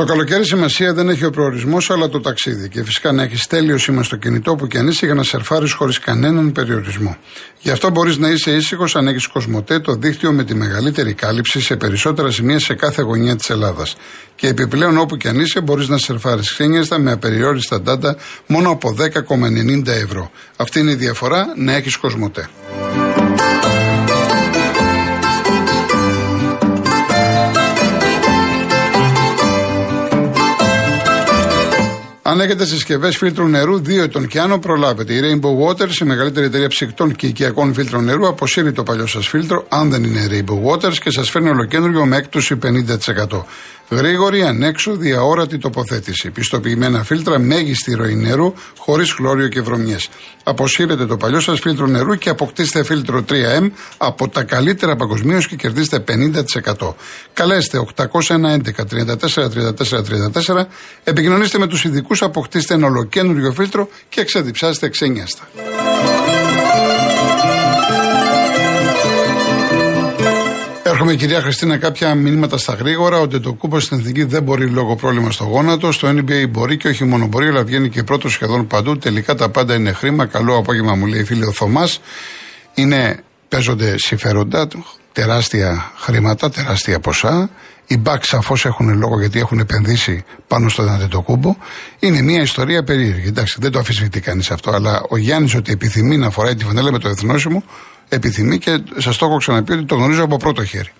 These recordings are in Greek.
Το καλοκαίρι σημασία δεν έχει ο προορισμός, αλλά το ταξίδι. Και φυσικά να έχεις τέλειος σήμα στο κινητό που και αν είσαι για να σερφάρεις χωρίς κανέναν περιορισμό. Γι' αυτό μπορείς να είσαι ήσυχος αν έχεις Κοσμοτέ, το δίκτυο με τη μεγαλύτερη κάλυψη σε περισσότερα σημεία σε κάθε γωνία της Ελλάδας. Και επιπλέον όπου και αν είσαι μπορείς να σερφάρεις ξένιαστα με απεριόριστα ντάντα μόνο από 10,90 ευρώ. Αυτή είναι η διαφορά να έχεις Κοσμοτέ. Αν έχετε συσκευές φίλτρου νερού 2 ετών και άνω, προλάβετε. Η Rainbow Waters, η μεγαλύτερη εταιρεία ψυκτών και οικιακών φίλτρων νερού, αποσύρει το παλιό σας φίλτρο, αν δεν είναι Rainbow Waters, και σας φέρνει ολοκέντρο με έκπτωση 50%. Γρήγορη, ανέξοδη, αόρατη τοποθέτηση. Πιστοποιημένα φίλτρα, μέγιστη ροή νερού, χωρίς χλώριο και βρωμιές. Αποσύρετε το παλιό σας φίλτρο νερού και αποκτήστε φίλτρο 3M από τα καλύτερα παγκοσμίως και κερδίστε 50%. Καλέστε 811 34 34 34, επικοινωνήστε με τους ειδικούς, αποκτήστε ένα ολοκένουργιο φίλτρο και ξεδιψάστε ξένιαστα. Έρχομαι κυρία Χριστίνα κάποια μηνύματα στα γρήγορα ότι το κούπο στην εθνική δεν μπορεί λόγω πρόβλημα στο γόνατο. Στο NBA μπορεί και όχι μόνο μπορεί, αλλά βγαίνει και πρώτος σχεδόν παντού. Τελικά τα πάντα είναι χρήμα. Καλό απόγευμα μου λέει φίλε ο Θωμάς. Είναι, παίζονται συμφέροντα, τεράστια χρήματα, τεράστια ποσά. Οι μπακς σαφώς έχουν λόγο γιατί έχουν επενδύσει πάνω στο Αντετοκούμπο. Είναι μια ιστορία περίεργη. Εντάξει, δεν το αφισβητεί κανείς αυτό. Αλλά ο Γιάννης ότι επιθυμεί να φοράει τη φανέλα με το εθνόσημο επιθυμεί και σας το έχω ξαναπεί ότι το γνωρίζω από πρώτο χέρι.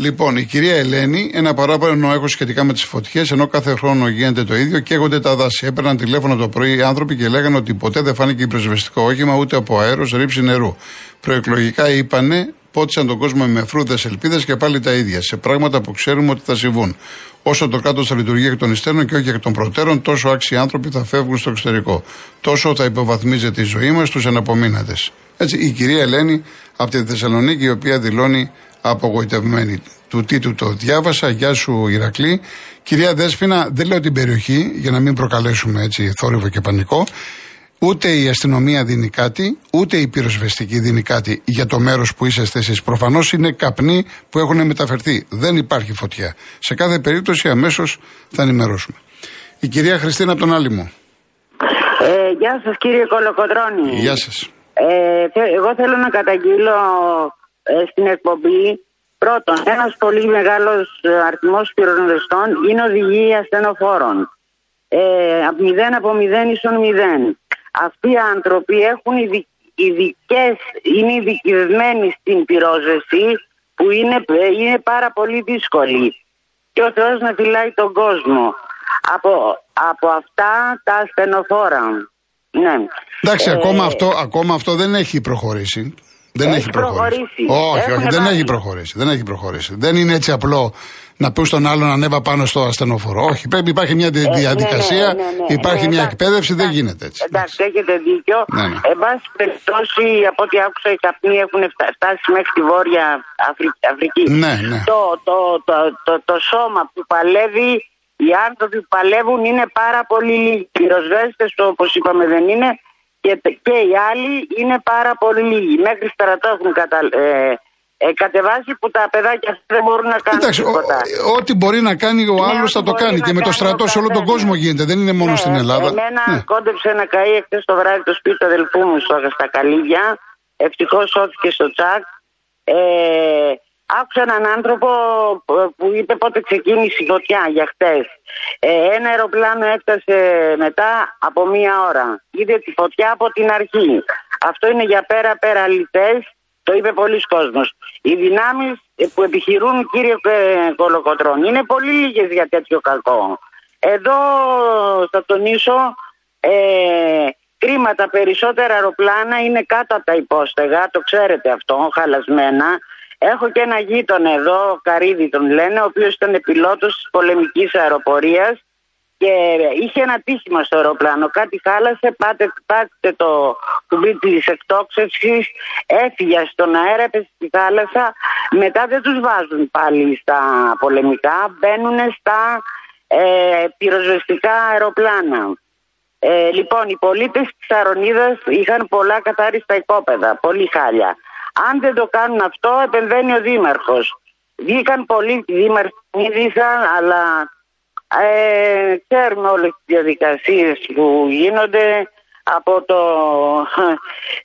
Λοιπόν, η κυρία Ελένη, ένα παράπονο έχω σχετικά με τις φωτιές, ενώ κάθε χρόνο γίνεται το ίδιο, καίγονται τα δάση. Έπαιρναν τηλέφωνο το πρωί οι άνθρωποι και λέγανε ότι ποτέ δεν φάνηκε πρεσβεστικό όχημα ούτε από αέρος ρήψη νερού. Προεκλογικά είπανε, πότισαν τον κόσμο με φρούδε ελπίδες και πάλι τα ίδια, σε πράγματα που ξέρουμε ότι θα συμβούν. Όσο το κράτο θα λειτουργεί εκ των υστέρων και όχι εκ των προτέρων, τόσο άξιοι άνθρωποι θα φεύγουν στο εξωτερικό. Τόσο θα υποβαθμίζεται η ζωή μας στους εναπομείνατε. Έτσι, η κυρία Ελένη από τη Θεσσαλονίκη, η οποία δηλώνει απογοητευμένη. Του τίτλου το διάβασα. Γεια σου, Ηρακλή. Κυρία Δέσπινα, δεν λέω την περιοχή για να μην προκαλέσουμε έτσι θόρυβο και πανικό. Ούτε η αστυνομία δίνει κάτι, ούτε η πυροσβεστική δίνει κάτι για το μέρος που είσαστε εσείς. Προφανώς είναι καπνοί που έχουν μεταφερθεί. Δεν υπάρχει φωτιά. Σε κάθε περίπτωση αμέσως θα ενημερώσουμε. Η κυρία Χριστίνα από τον Άλυμο. Ε, γεια σας κύριε Κολοκοντρώνη. Γεια σας. Ε, εγώ θέλω να καταγγείλω ε, στην εκπομπή πρώτον ένας πολύ μεγάλος ε, αριθμός πυροσβεστών είναι οδηγοί ασθενοφόρων. Ε, από μηδέν από μηδέν ίσον μηδέν. Αυτοί οι άνθρωποι έχουν ειδικές, είναι ειδικευμένοι στην πυρόσβεση που είναι, είναι πάρα πολύ δύσκολη. Και ο Θεός να φυλάει τον κόσμο από, από αυτά τα ασθενοφόρα. Ναι. Εντάξει, ε, ακόμα, αυτό, ακόμα αυτό δεν έχει προχωρήσει. Δεν έχει, προχωρήσει. Όχι, όχι, δεν έχει προχωρήσει. Δεν έχει προχωρήσει. Δεν είναι έτσι απλό να πεις στον άλλον ανέβα πάνω στο ασθενοφόρο. Όχι, πρέπει υπάρχει μια ε, ναι, διαδικασία, ναι, ναι, υπάρχει μια εκπαίδευση, δεν γίνεται έτσι. Εντάξει, έχετε δίκιο. Ναι, ναι. Εν πάση περιπτώσει, από ό,τι άκουσα, οι καπνοί έχουν φτάσει μέχρι τη Βόρεια Αφρική. Ναι, ναι. Το, το, το, το, το σώμα που παλεύει οι άνθρωποι που παλεύουν είναι πάρα πολύ λίγοι. Οι πυροσβέστες, όπως είπαμε, δεν είναι και, και οι άλλοι είναι πάρα πολύ λίγοι. Μέχρι στρατό έχουν κατα, ε, ε, κατεβάσει που τα παιδάκια δεν μπορούν να κάνουν Εντάξει, τίποτα. Ό,τι μπορεί να κάνει ο άλλος θα το κάνει. Και με το στρατό σε όλο τον κόσμο γίνεται. Δεν είναι μόνο ναι, στην Ελλάδα. Εμένα ναι. κόντεψε να καεί εχθές το βράδυ το σπίτι του αδελφού μου στο, στα Καλύβια. Ευτυχώς σώθηκε στο τσακ. Ε, Άκουσα έναν άνθρωπο που είπε πότε ξεκίνησε η φωτιά για χτες. Ε, ένα αεροπλάνο έφτασε μετά από μία ώρα. Είδε τη φωτιά από την αρχή. Αυτό είναι για πέρα πέρα αληθές. Το είπε πολλοί κόσμος. Οι δυνάμεις που επιχειρούν κύριε ε, Κολοκοτρών είναι πολύ λίγες για τέτοιο κακό. Εδώ θα τονίσω ε, κρίματα περισσότερα αεροπλάνα είναι κάτω από τα υπόστεγα, το ξέρετε αυτό, χαλασμένα. Έχω και ένα γείτονα εδώ, Καρίδη τον λένε, ο οποίος ήταν πιλότος της πολεμικής αεροπορίας και είχε ένα τύχημα στο αεροπλάνο. Κάτι χάλασε, πάτε, πάτε το κουμπί της εκτόξευσης, έφυγε στον αέρα, έπεσε στη θάλασσα. Μετά δεν τους βάζουν πάλι στα πολεμικά, μπαίνουν στα ε, πυροσβεστικά αεροπλάνα. Ε, λοιπόν, οι πολίτες της Αρονίδας είχαν πολλά καθάριστα υπόπεδα, πολύ χάλια. Αν δεν το κάνουν αυτό, επεμβαίνει ο Δήμαρχος. Βγήκαν πολλοί δήμαρχοι, αλλά ε, ξέρουμε όλες τις διαδικασίες που γίνονται από το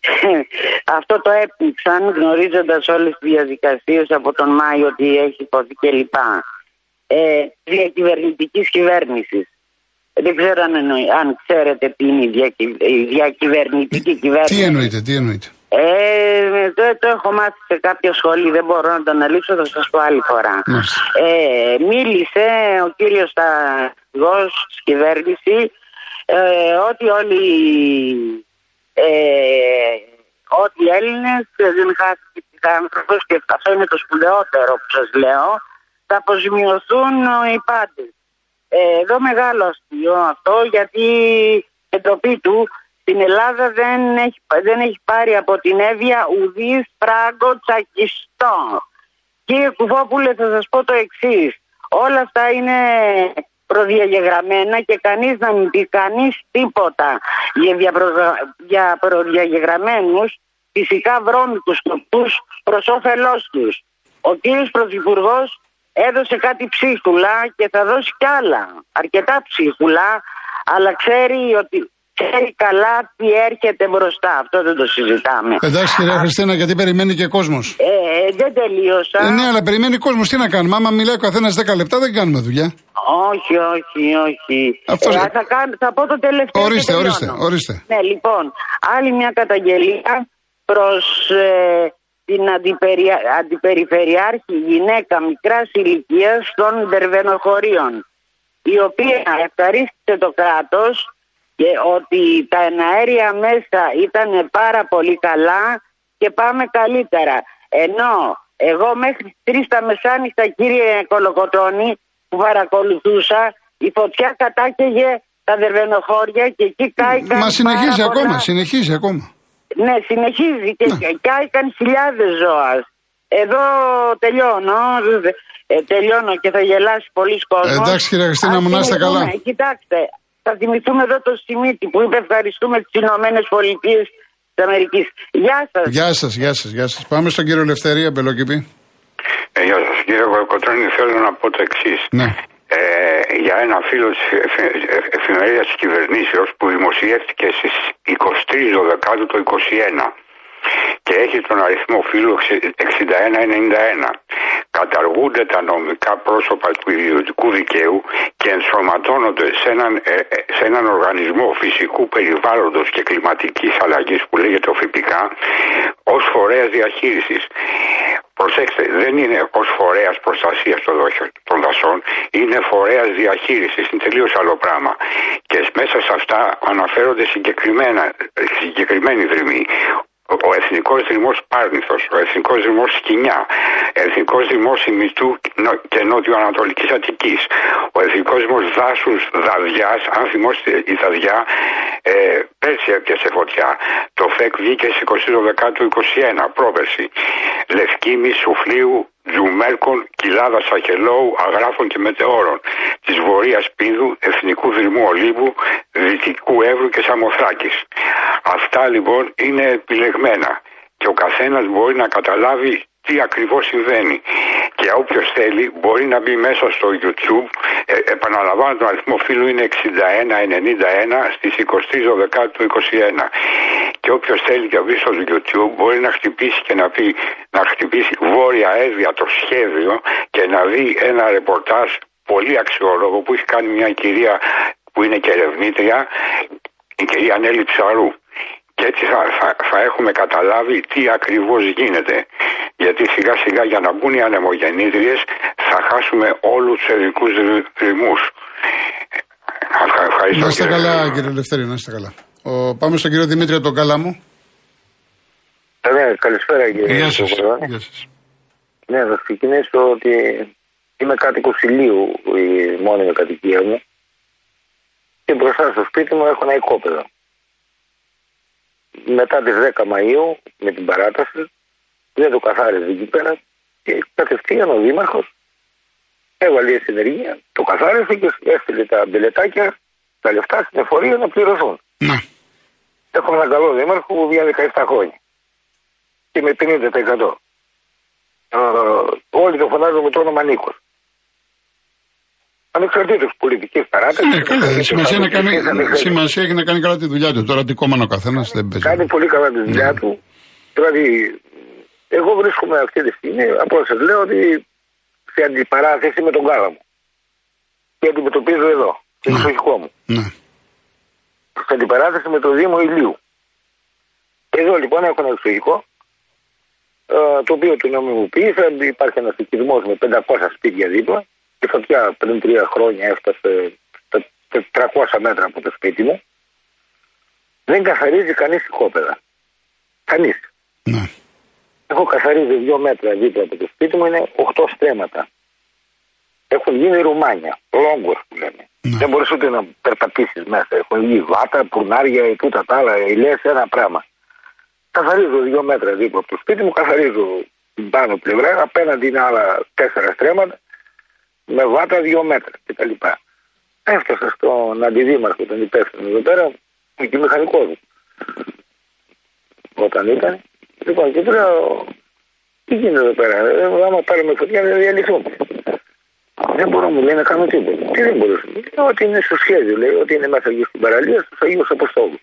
αυτό το έπνιξαν γνωρίζοντας όλες τις διαδικασίες από τον Μάιο ότι έχει υποθεί και λοιπά ε, διακυβερνητικής κυβέρνησης δεν ξέρω αν, εννοεί, αν ξέρετε τι είναι η, διακυ... διακυβερνητική ε, κυβέρνηση. Τι εννοείται, τι εννοείται. Ε, το, έχω μάθει σε κάποιο σχολείο δεν μπορώ να το αναλύσω, θα σας πω άλλη φορά. Ε, μίλησε ο κύριος σταγό της κυβέρνησης ε, ότι όλοι ότι οι Έλληνες δεν χάθηκαν άνθρωπος και αυτό είναι το σπουδαιότερο που σας λέω θα αποζημιωθούν οι πάντες. Ε, εδώ μεγάλο αστείο αυτό γιατί η του την Ελλάδα δεν έχει, δεν έχει πάρει από την Εύβοια ουδής πράγκο τσακιστό. Κύριε Κουβόπουλε θα σας πω το εξής. Όλα αυτά είναι προδιαγεγραμμένα και κανείς να μην πει κανείς τίποτα για, διαπρο... για φυσικά βρώμικους σκοπούς προς όφελός τους. Ο κύριος Πρωθυπουργός έδωσε κάτι ψίχουλα και θα δώσει κι άλλα, αρκετά ψίχουλα, αλλά ξέρει ότι ξέρει καλά τι έρχεται μπροστά. Αυτό δεν το συζητάμε. Εντάξει κυρία Χριστίνα, γιατί περιμένει και κόσμος. Ε, ε δεν τελείωσα. Ε, ναι, αλλά περιμένει κόσμος. Τι να κάνουμε; Άμα μιλάει ο καθένας 10 λεπτά, δεν κάνουμε δουλειά. Όχι, όχι, όχι. Αυτό ε, θα, θα πω το τελευταίο. Ορίστε, ορίστε, ορίστε. Ναι, λοιπόν, άλλη μια καταγγελία προς. Ε, την αντιπερια... αντιπεριφερειάρχη γυναίκα μικράς ηλικίας των Δερβενοχωρίων η οποία ευχαρίστησε το κράτος ότι τα εναέρια μέσα ήταν πάρα πολύ καλά και πάμε καλύτερα. Ενώ εγώ μέχρι τρεις τα μεσάνυχτα, κύριε Κολοκοτώνη, που παρακολουθούσα, η φωτιά κατάκαιγε τα δερβενοχώρια και εκεί κάηκαν. Μα συνεχίζει ακόμα, συνεχίζει ακόμα. Ναι, συνεχίζει και ναι. κάηκαν χιλιάδες ζώα. Εδώ τελειώνω. Ε, τελειώνω και θα γελάσει πολλοί κόσμος. Εντάξει, κύριε Χριστίνα, μου να είστε καλά. Ε, κοιτάξτε, θα θυμηθούμε εδώ το Σιμίτι που είπε ευχαριστούμε τις Ηνωμένες Πολιτείες της Αμερικής. Γεια σας. Γεια σας, γεια σας, γεια σας. Πάμε στον κύριο Ελευθερία Μπελοκυπή. Ε, γεια σας, κύριε Κοκοτρόνη, θέλω να πω το εξής. Ναι. Ε, για ένα φίλο της εφημερίδας της κυβερνήσεως που δημοσιεύτηκε στις 23 Δεκάτου το 2021 και έχει τον αριθμό φύλου 6191. Καταργούνται τα νομικά πρόσωπα του ιδιωτικού δικαίου και ενσωματώνονται σε έναν, ε, ε, οργανισμό φυσικού περιβάλλοντος και κλιματικής αλλαγής που λέγεται φυπικά ως φορέας διαχείρισης. Προσέξτε, δεν είναι ως φορέας προστασίας των δασών, είναι φορέας διαχείρισης. Είναι τελείως άλλο πράγμα. Και μέσα σε αυτά αναφέρονται συγκεκριμένα, συγκεκριμένοι δρυμοί, ο Εθνικός Δημό Πάρνηθος, ο Εθνικός Δημό Σκινιά, Εθνικός Δημό Ημιτού και Νότιο Ανατολικής Αττικής, ο Εθνικός Δημό Δάσους Δαδιάς, αν θυμόστε η Δαδιά, ε, πέρσι έπιασε φωτιά. Το ΦΕΚ βγήκε στις 20 του 21, πρόπερση. Λευκήμη, Σουφλίου, Τζουμέρκων, κοιλάδα Σακελόου, Αγράφων και Μετεώρων, της Βορείας Πίδου, Εθνικού Δρυμού Ολύμπου, Δυτικού Εύρου και Σαμοθράκης. Αυτά λοιπόν είναι επιλεγμένα και ο καθένας μπορεί να καταλάβει τι ακριβώς συμβαίνει. Και όποιος θέλει μπορεί να μπει μέσα στο YouTube. Ε, επαναλαμβάνω, τον αριθμό φίλου είναι 6191 στις δεκάτου του 21 και όποιος θέλει και μπει στο YouTube μπορεί να χτυπήσει και να πει να χτυπήσει βόρεια έδρα το σχέδιο και να δει ένα ρεπορτάζ πολύ αξιόλογο που έχει κάνει μια κυρία που είναι και ερευνήτρια, η κυρία Νέλη Ψαρού. Και έτσι θα, θα, έχουμε καταλάβει τι ακριβώς γίνεται. Γιατί σιγά σιγά για να μπουν οι ανεμογεννήτριες θα χάσουμε όλους τους ελληνικούς ρυμούς. Ε, ευχαριστώ. Να καλά κύριε Λευτέρη, να είστε. Ο, πάμε στον κύριο Δημήτρη τον Κάλαμο. Ναι, καλησπέρα κύριε. Γεια σας. Γεια. Ναι, θα ξεκινήσω ότι είμαι κάτοικος ηλίου, η μόνιμη κατοικία μου. Και μπροστά στο σπίτι μου έχω ένα οικόπεδο. Μετά τις 10 Μαου με την παράταση, δεν το καθάριζε εκεί πέρα και κατευθείαν ο Δήμαρχος έβαλε στην ενεργεία, το καθάρισε και έστειλε τα μπελετάκια, τα λεφτά στην εφορία να πληρωθούν. Ναι. Έχουμε έναν καλό δήμαρχο που βγαίνει 17 χρόνια. Και με 50%. Ε, όλοι το φωνάζουν με το όνομα Νίκος. Ανεξαρτήτως πολιτικής παράταξη. Ναι, καλά. Σημασία, να κάνει, σημασία έχει να κάνει καλά τη δουλειά του. Τώρα τι κόμμα ο καθένας δεν παίζει. Κάνει πολύ καλά τη δουλειά ναι. του. Δηλαδή, εγώ βρίσκομαι αυτή τη στιγμή, από σα λέω, ότι σε αντιπαράθεση με τον κάλαμο. Και αντιμετωπίζω εδώ, το ναι. μου. Ναι. Σε αντιπαράθεση με το Δήμο Ηλίου. Εδώ λοιπόν έχω ένα εξοχικό, ε, το οποίο του νομιμοποίησαν. Υπάρχει ένας οικισμό με 500 σπίτια δίπλα. Η φωτιά πριν τρία χρόνια έφτασε στα 400 μέτρα από το σπίτι μου. Δεν καθαρίζει κανείς οικόπεδα. Κανείς. Ναι. Έχω καθαρίζει δύο μέτρα δίπλα από το σπίτι μου, είναι 8 στρέμματα. Έχουν γίνει ρουμάνια, λόγκος που λέμε. Ναι. Δεν μπορείς ούτε να περπατήσεις μέσα. Έχουν γίνει βάτα, πουρνάρια ή τούτα τα άλλα. Ηλίε ένα πράγμα. Καθαρίζω δύο μέτρα δίπλα από το σπίτι μου, καθαρίζω την πάνω πλευρά, απέναντι είναι άλλα τέσσερα στρέμματα, με βάτα δύο μέτρα κτλ. Έφτασα στον αντιδήμαρχο, τον υπεύθυνο εδώ πέρα, και μηχανικό μου. Όταν ήταν, Λοιπόν, και του λέω, τι γίνεται εδώ πέρα, ε, άμα πάρουμε φωτιά δεν διαλυθούμε. Δεν μπορώ μου λέει να κάνω τίποτα. Τι δεν μπορούσα. Λέει ότι είναι στο σχέδιο, λέει ότι είναι μέσα εκεί στην παραλία στου Αγίου Αποστόλου.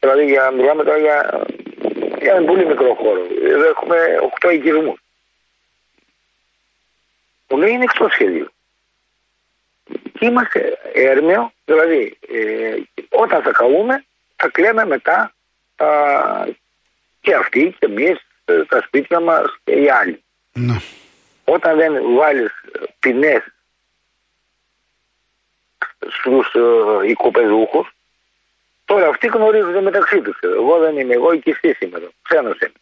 Δηλαδή για, μιλάμε τώρα για, για ένα πολύ μικρό χώρο. Εδώ έχουμε 8 οικισμού. Μου λέει είναι εκτός σχεδίου. Και είμαστε έρμεο, δηλαδή ε, όταν θα καούμε θα κλαίμε μετά και αυτοί και εμείς ε, τα σπίτια μας και οι άλλοι. Ναι. Όταν δεν βάλεις ποινές στους ε, οικοπαιδούχους, τώρα αυτοί γνωρίζονται μεταξύ τους. Εγώ δεν είμαι, εγώ και εσύ είμαι εδώ. Ξένος είμαι.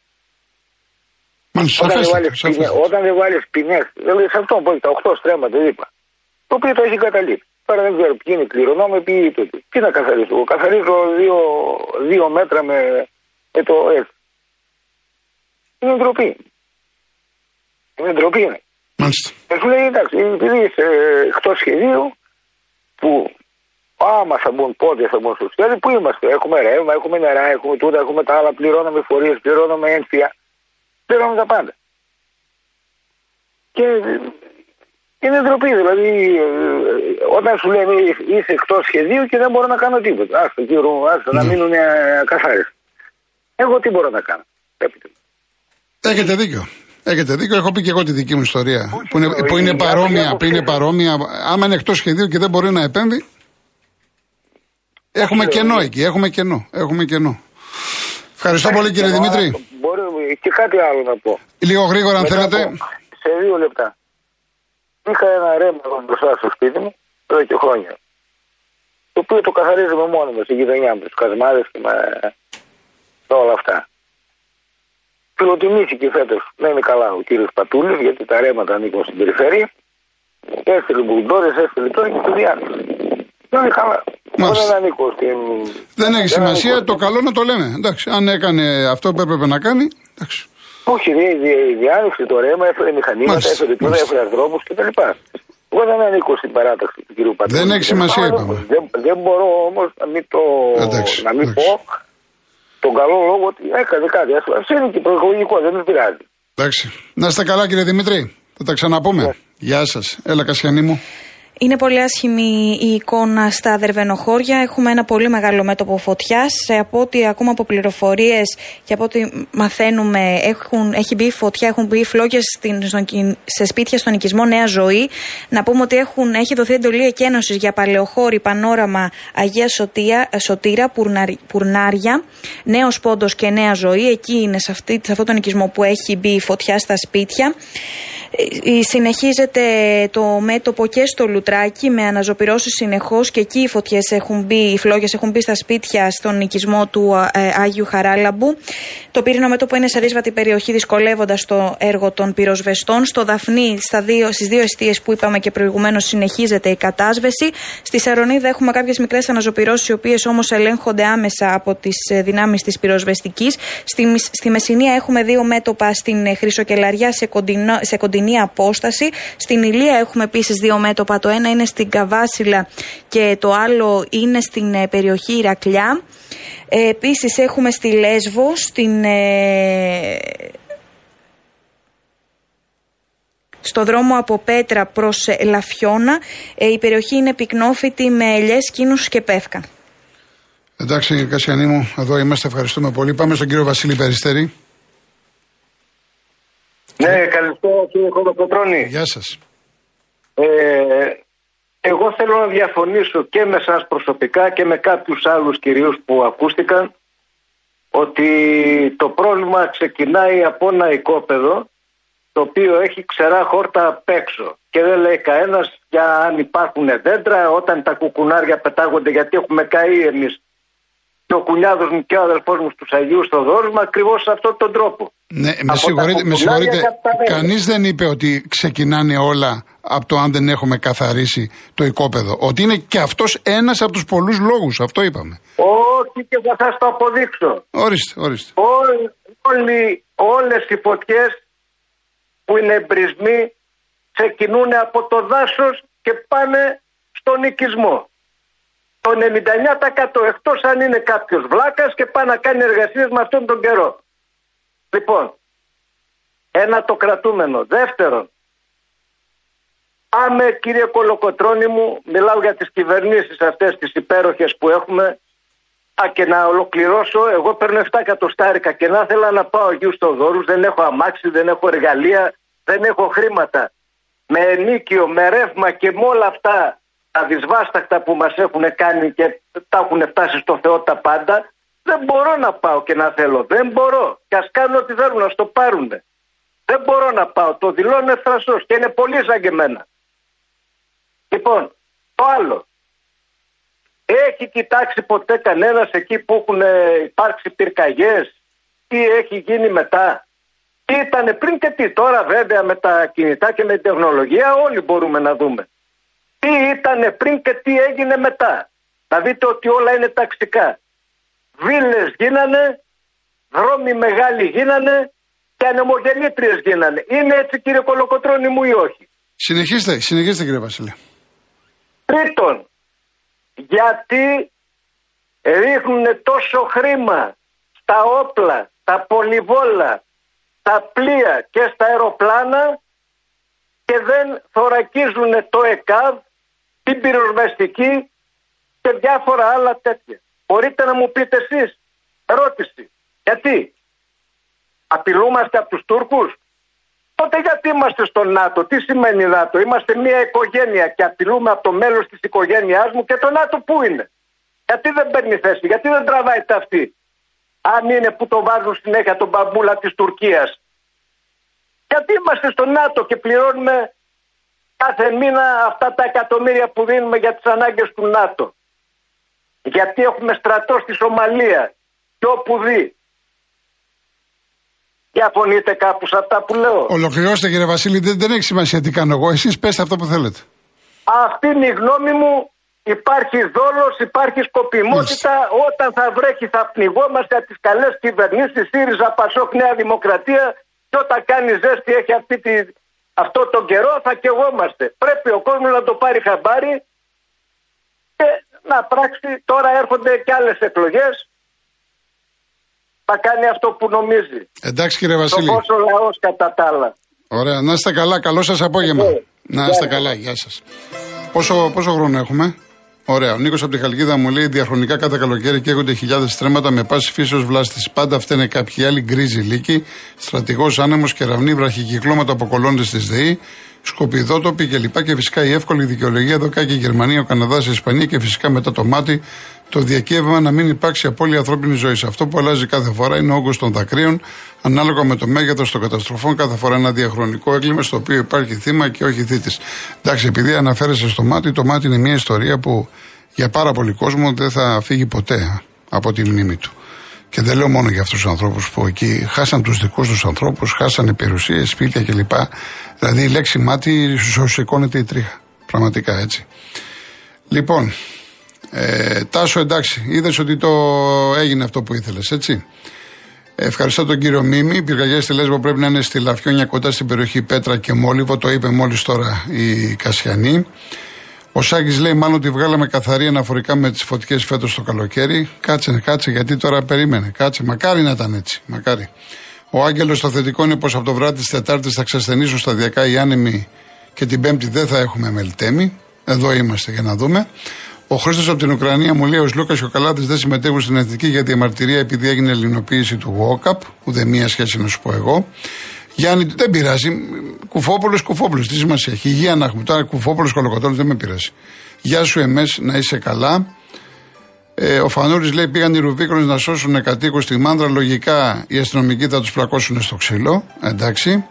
όταν, δεν βάλεις ποινές, όταν δεν βάλεις ποινές, δηλαδή σε αυτό που έχει τα 8 στρέμματα είπα, το οποίο το έχει καταλήξει. Τώρα δεν ξέρω ποιοι είναι κληρονόμοι, ποιοι είναι τούτοι. Τι να καθαρίσω. Εγώ καθαρίζω δύο, δύο μέτρα με, με το έτσι. Είναι ντροπή. Είναι ντροπή είναι. Μάλιστα. Και σου λέει εντάξει, επειδή είσαι εκτός σχεδίου, που άμα θα μπουν πότε θα μπουν στο σχέδιο, πού είμαστε; Έχουμε ρεύμα, έχουμε νερά, έχουμε τούτα, έχουμε τα άλλα, πληρώνουμε φορείε, πληρώνουμε ένθια. Πληρώνουμε τα πάντα. Και είναι ντροπή, δηλαδή όταν σου λένε είσαι εκτός σχεδίου και δεν μπορώ να κάνω τίποτα. Άστο κύριο, άστο να ναι. μείνουν καθάριστοι. Εγώ τι μπορώ να κάνω; Έχετε δίκιο. Έχετε δίκιο. Έχω πει και εγώ τη δική μου ιστορία. που είναι, που είναι παρόμοια. Που είναι παρόμοια. Άμα είναι εκτός σχεδίου και δεν μπορεί να επέμβει. Έχουμε κενό εκεί. Έχουμε κενό. Έχουμε κενό. Ευχαριστώ πολύ κύριε Δημήτρη. Μπορεί και κάτι άλλο να πω. Λίγο γρήγορα αν θέλετε. Σε δύο λεπτά. Είχα ένα ρεύμα μπροστά στο σπίτι μου εδώ και χρόνια. Το οποίο το καθαρίζουμε μόνοι μας στην γειτονιά μου, τους κασμάδες και με όλα αυτά. Φιλοτιμήθηκε φέτος να είναι καλά ο κύριος Πατούλης, γιατί τα ρέματα ανήκουν στην περιφέρεια. Έστειλε μπουλντόρες, έστειλε τώρα και το διάλειμμα. Δεν είναι καλά. Δεν ανήκω στην. Δεν έχει σημασία, το καλό να το λέμε. Εντάξει, αν έκανε αυτό που έπρεπε να κάνει. Εντάξει. Όχι, διάνοιξε το ρέμα, έφερε μηχανήματα, έφερε τώρα, έφερε ανθρώπους κτλ. Εγώ δεν ανήκω στην παράταξη του κ. Πατούλη. Δεν έχει σημασία, είπαμε. Δεν, δεν μπορώ όμως να μην, το, εντάξει, να μην πω τον καλό λόγο ότι έκανε κάτι. Α είναι και προεκλογικό, δεν με πειράζει. Εντάξει. Να είστε καλά κύριε Δημήτρη. Θα τα ξαναπούμε. Yeah. Ναι. Γεια σας. Έλα Κασιανή μου. Είναι πολύ άσχημη η εικόνα στα δερβενοχώρια. Έχουμε ένα πολύ μεγάλο μέτωπο φωτιάς. Από ό,τι ακούμε από πληροφορίες και από ό,τι μαθαίνουμε, έχουν, έχει μπει φωτιά, έχουν μπει φλόγες σε σπίτια στον οικισμό Νέα Ζωή. Να πούμε ότι έχουν, έχει δοθεί εντολή εκένωσης για παλαιοχώρη, πανόραμα Αγία Σωτία, Σωτήρα, Πουρνάρια, Νέος Πόντος και Νέα Ζωή. Εκεί είναι σε, αυτή, σε αυτόν τον οικισμό που έχει μπει φωτιά στα σπίτια. Ε, συνεχίζεται το μέτωπο και στο Λουτράκι με αναζωπηρώσεις συνεχώς και εκεί οι φωτιές έχουν μπει, οι φλόγες έχουν μπει στα σπίτια στον οικισμό του ε, Άγιου Χαράλαμπου. Το πύρινο μέτωπο είναι σε δύσβατη περιοχή δυσκολεύοντας το έργο των πυροσβεστών. Στο Δαφνί στα δύο, στις δύο αιστείες που είπαμε και προηγουμένως συνεχίζεται η κατάσβεση. Στη Σαρονίδα έχουμε κάποιες μικρές αναζωπηρώσεις οι οποίες όμως ελέγχονται άμεσα από τις ε, δυνάμεις της πυροσβεστικής. Στη, στη Μεσσηνία έχουμε δύο μέτωπα στην Χρυσοκελαριά σε, κοντινό, σε κοντινή απόσταση. Στην Ηλία έχουμε επίσης δύο μέτωπα. Το ένα είναι στην Καβάσιλα και το άλλο είναι στην ε, περιοχή Ηρακλιά. Ε, επίσης έχουμε στη Λέσβο, στην... Ε, στο δρόμο από Πέτρα προς Λαφιώνα. η περιοχή είναι πυκνόφυτη με ελιές, κίνου και πεύκα. Εντάξει, Κασιανή μου, εδώ είμαστε. Ευχαριστούμε πολύ. Πάμε στον κύριο Βασίλη Περιστέρη. Ναι, καλησπέρα κύριε Κολοκοτρώνη. Γεια σας. Ε, εγώ θέλω να διαφωνήσω και με σας προσωπικά και με κάποιους άλλους κυρίους που ακούστηκαν ότι το πρόβλημα ξεκινάει από ένα οικόπεδο το οποίο έχει ξερά χόρτα απ' έξω και δεν λέει κανένας για αν υπάρχουν δέντρα όταν τα κουκουνάρια πετάγονται γιατί έχουμε καεί εμείς και ο κουνιάδος μου και ο αδελφός μου στους Αγίους Θοδόρους με ακριβώς σε αυτόν τον τρόπο. Ναι, με συγχωρείτε, με συγχωρείτε. Κανείς δεν είπε ότι ξεκινάνε όλα από το αν δεν έχουμε καθαρίσει το οικόπεδο. Ότι είναι και αυτός ένας από τους πολλούς λόγους. Αυτό είπαμε. Όχι και θα σας το αποδείξω. Ορίστε, ορίστε. Όλοι, όλες οι φωτιές που είναι εμπρισμοί ξεκινούν από το δάσος και πάνε στον οικισμό το 99% εκτός αν είναι κάποιος βλάκας και πάει να κάνει εργασίες με αυτόν τον καιρό. Λοιπόν, ένα το κρατούμενο. Δεύτερον, πάμε κύριε Κολοκοτρώνη μου, μιλάω για τις κυβερνήσεις αυτές τις υπέροχες που έχουμε, Α, και να ολοκληρώσω, εγώ παίρνω 7 εκατοστάρικα και να ήθελα να πάω Αγίου Στοδόρους, δεν έχω αμάξι, δεν έχω εργαλεία, δεν έχω χρήματα. Με ενίκιο, με ρεύμα και με όλα αυτά τα δυσβάσταχτα που μας έχουν κάνει και τα έχουν φτάσει στο Θεό τα πάντα, δεν μπορώ να πάω και να θέλω. Δεν μπορώ. Και ας κάνουν ό,τι θέλουν να στο πάρουν. Δεν μπορώ να πάω. Το δηλώνω ευθρασός και είναι πολύ σαν και εμένα. Λοιπόν, το άλλο. Έχει κοιτάξει ποτέ κανένας εκεί που έχουν υπάρξει πυρκαγιές. Τι έχει γίνει μετά; Τι ήταν πριν και τι. Τώρα βέβαια με τα κινητά και με την τεχνολογία όλοι μπορούμε να δούμε τι ήταν πριν και τι έγινε μετά. Να δείτε ότι όλα είναι ταξικά. Βίλες γίνανε, δρόμοι μεγάλοι γίνανε και ανεμογεννήτριες γίνανε. Είναι έτσι κύριε Κολοκοτρώνη μου ή όχι; Συνεχίστε, συνεχίστε κύριε Βασίλη. Τρίτον, γιατί ρίχνουν τόσο χρήμα στα όπλα, τα πολυβόλα, τα πλοία και στα αεροπλάνα και δεν θωρακίζουν το ΕΚΑΒ την πυροσβεστική και διάφορα άλλα τέτοια. Μπορείτε να μου πείτε εσείς. Ερώτηση. Γιατί; Απειλούμαστε από τους Τούρκους; Τότε γιατί είμαστε στο ΝΑΤΟ; Τι σημαίνει ΝΑΤΟ; Είμαστε μια οικογένεια και απειλούμε από το μέλος της οικογένειάς μου και το ΝΑΤΟ πού είναι; Γιατί δεν παίρνει θέση; Γιατί δεν τραβάει ταυτή. Αν είναι που το βάζουν συνέχεια τον μπαμπούλα της Τουρκίας. Γιατί είμαστε στο ΝΑΤΟ και πληρώνουμε κάθε μήνα αυτά τα εκατομμύρια που δίνουμε για τις ανάγκες του ΝΑΤΟ. Γιατί έχουμε στρατό στη Σομαλία και όπου δει. Διαφωνείτε κάπου σε αυτά που λέω. Ολοκληρώστε κύριε Βασίλη, δεν, δεν έχει σημασία τι κάνω εγώ. Εσείς πέστε αυτό που θέλετε. Αυτή είναι η γνώμη μου. Υπάρχει δόλος, υπάρχει σκοπιμότητα. Όταν θα βρέχει θα πνιγόμαστε από τις καλές κυβερνήσεις, ΣΥΡΙΖΑ, ΠΑΣΟΚ, Νέα Δημοκρατία και όταν κάνει ζέστη έχει αυτή τη αυτό τον καιρό θα κεγόμαστε. Πρέπει ο κόσμος να το πάρει χαμπάρι και να πράξει. Τώρα έρχονται και άλλες εκλογές. Θα κάνει αυτό που νομίζει. Εντάξει κύριε Βασίλη. Το πόσο λαός κατά τα άλλα. Ωραία. Να είστε καλά. Καλό σας απόγευμα. Ε, να είστε καλά. Γεια σας. Πόσο, πόσο χρόνο έχουμε; Ωραία. Ο Νίκος από τη Χαλκίδα μου λέει: Διαχρονικά κάθε καλοκαίρι καίγονται χιλιάδες στρέμματα με πάση φύσεως βλάστης. Πάντα φταίνε κάποιοι άλλοι γκρίζοι λύκοι, στρατηγός άνεμος, κεραυνοί, βραχικυκλώματα από κολόντε τη ΔΕΗ, σκοπιδότοποι κλπ. Και φυσικά η εύκολη δικαιολογία εδώ και η Γερμανία, ο Καναδάς, η Ισπανία και φυσικά μετά το μάτι το διακύβευμα να μην υπάρξει απώλεια ανθρώπινης ζωής. Αυτό που αλλάζει κάθε φορά είναι ο όγκος των δακρύων, ανάλογα με το μέγεθος των καταστροφών, κάθε φορά ένα διαχρονικό έγκλημα στο οποίο υπάρχει θύμα και όχι θήτης. Εντάξει, επειδή αναφέρεσαι στο μάτι, το μάτι είναι μια ιστορία που για πάρα πολύ κόσμο δεν θα φύγει ποτέ από τη μνήμη του. Και δεν λέω μόνο για αυτούς τους ανθρώπους που εκεί χάσαν τους δικούς τους ανθρώπους, χάσανε περιουσίες, σπίτια κλπ. Δηλαδή η λέξη μάτι σου σηκώνεται η τρίχα. Πραγματικά έτσι. Λοιπόν, ε, Τάσο, εντάξει, είδες ότι το έγινε αυτό που ήθελες, έτσι. Ευχαριστώ τον κύριο Μίμη. Οι πυρκαγιές στη Λέσβο πρέπει να είναι στη Λαφιόνια κοντά στην περιοχή Πέτρα και Μόλιβο. Το είπε μόλις τώρα η Κασιανή. Ο Σάκης λέει μάλλον ότι βγάλαμε καθαρή αναφορικά με τις φωτιές φέτος το καλοκαίρι. Κάτσε, κάτσε, γιατί τώρα περίμενε. Κάτσε, μακάρι να ήταν έτσι. Μακάρι. Ο Άγγελος στο θετικό είναι πως από το βράδυ της Τετάρτης θα ξεσθενήσουν σταδιακά οι άνεμοι και την Πέμπτη δεν θα έχουμε μελτέμι. Εδώ είμαστε για να δούμε. Ο Χρήστος από την Ουκρανία μου λέει: Ο Λούκας και ο Καλάτης δεν συμμετέχουν στην εθνική για τη διαμαρτυρία επειδή έγινε ελληνοποίηση του ΟΚΑΠ. Ούτε μία σχέση να σου πω εγώ. Γιάννη, δεν πειράζει. Κουφόπολο, κουφόπολο. Τι σημασία έχει. Υγεία να έχουμε. Τώρα κουφόπολο, κολοκοτόλο δεν με πειράζει. Γεια σου, εμές, να είσαι καλά. Ε, ο Φανούρη λέει: Πήγαν οι Ρουβίκρονε να σώσουν κατοίκου στη Μάνδρα. Λογικά οι αστυνομικοί θα τους πλακώσουν στο ξύλο. Εντάξει.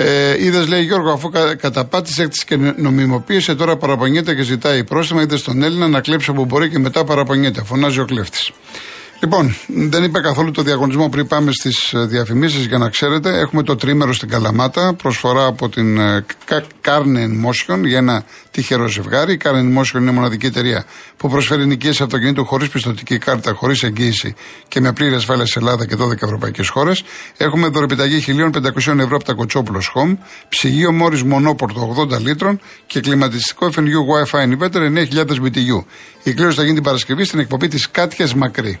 Ε, Είδες, λέει Γιώργο, αφού κα, καταπάτησε έκτη και νομιμοποίησε, τώρα παραπονιέται και ζητάει πρόστιμα. Είδες στον Έλληνα να κλέψει όπου μπορεί και μετά παραπονιέται. Φωνάζει ο κλέφτης. Λοιπόν, δεν είπα καθόλου το διαγωνισμό πριν πάμε στις ε, διαφημίσεις για να ξέρετε. Έχουμε το τρίμερο στην Καλαμάτα, προσφορά από την ε, Carnen Motion για ένα τυχερό ζευγάρι. Η Carnen Motion είναι μοναδική εταιρεία που προσφέρει νοικίε αυτοκινήτου χωρίς πιστοτική κάρτα, χωρίς εγγύηση και με πλήρη ασφάλεια σε Ελλάδα και 12 ευρωπαϊκές χώρες. Έχουμε δωρεπιταγή 1.500 ευρώ από τα Κοτσόπουλος Home, ψυγείο Μόρι μονόπορτο 80 λίτρων και κλιματιστικό FNU Wi-Fi Inverter 9000 BTU. Η κλήρωση θα γίνει την Παρασκευή στην εκπομπή της Κάτιας Μακρύ.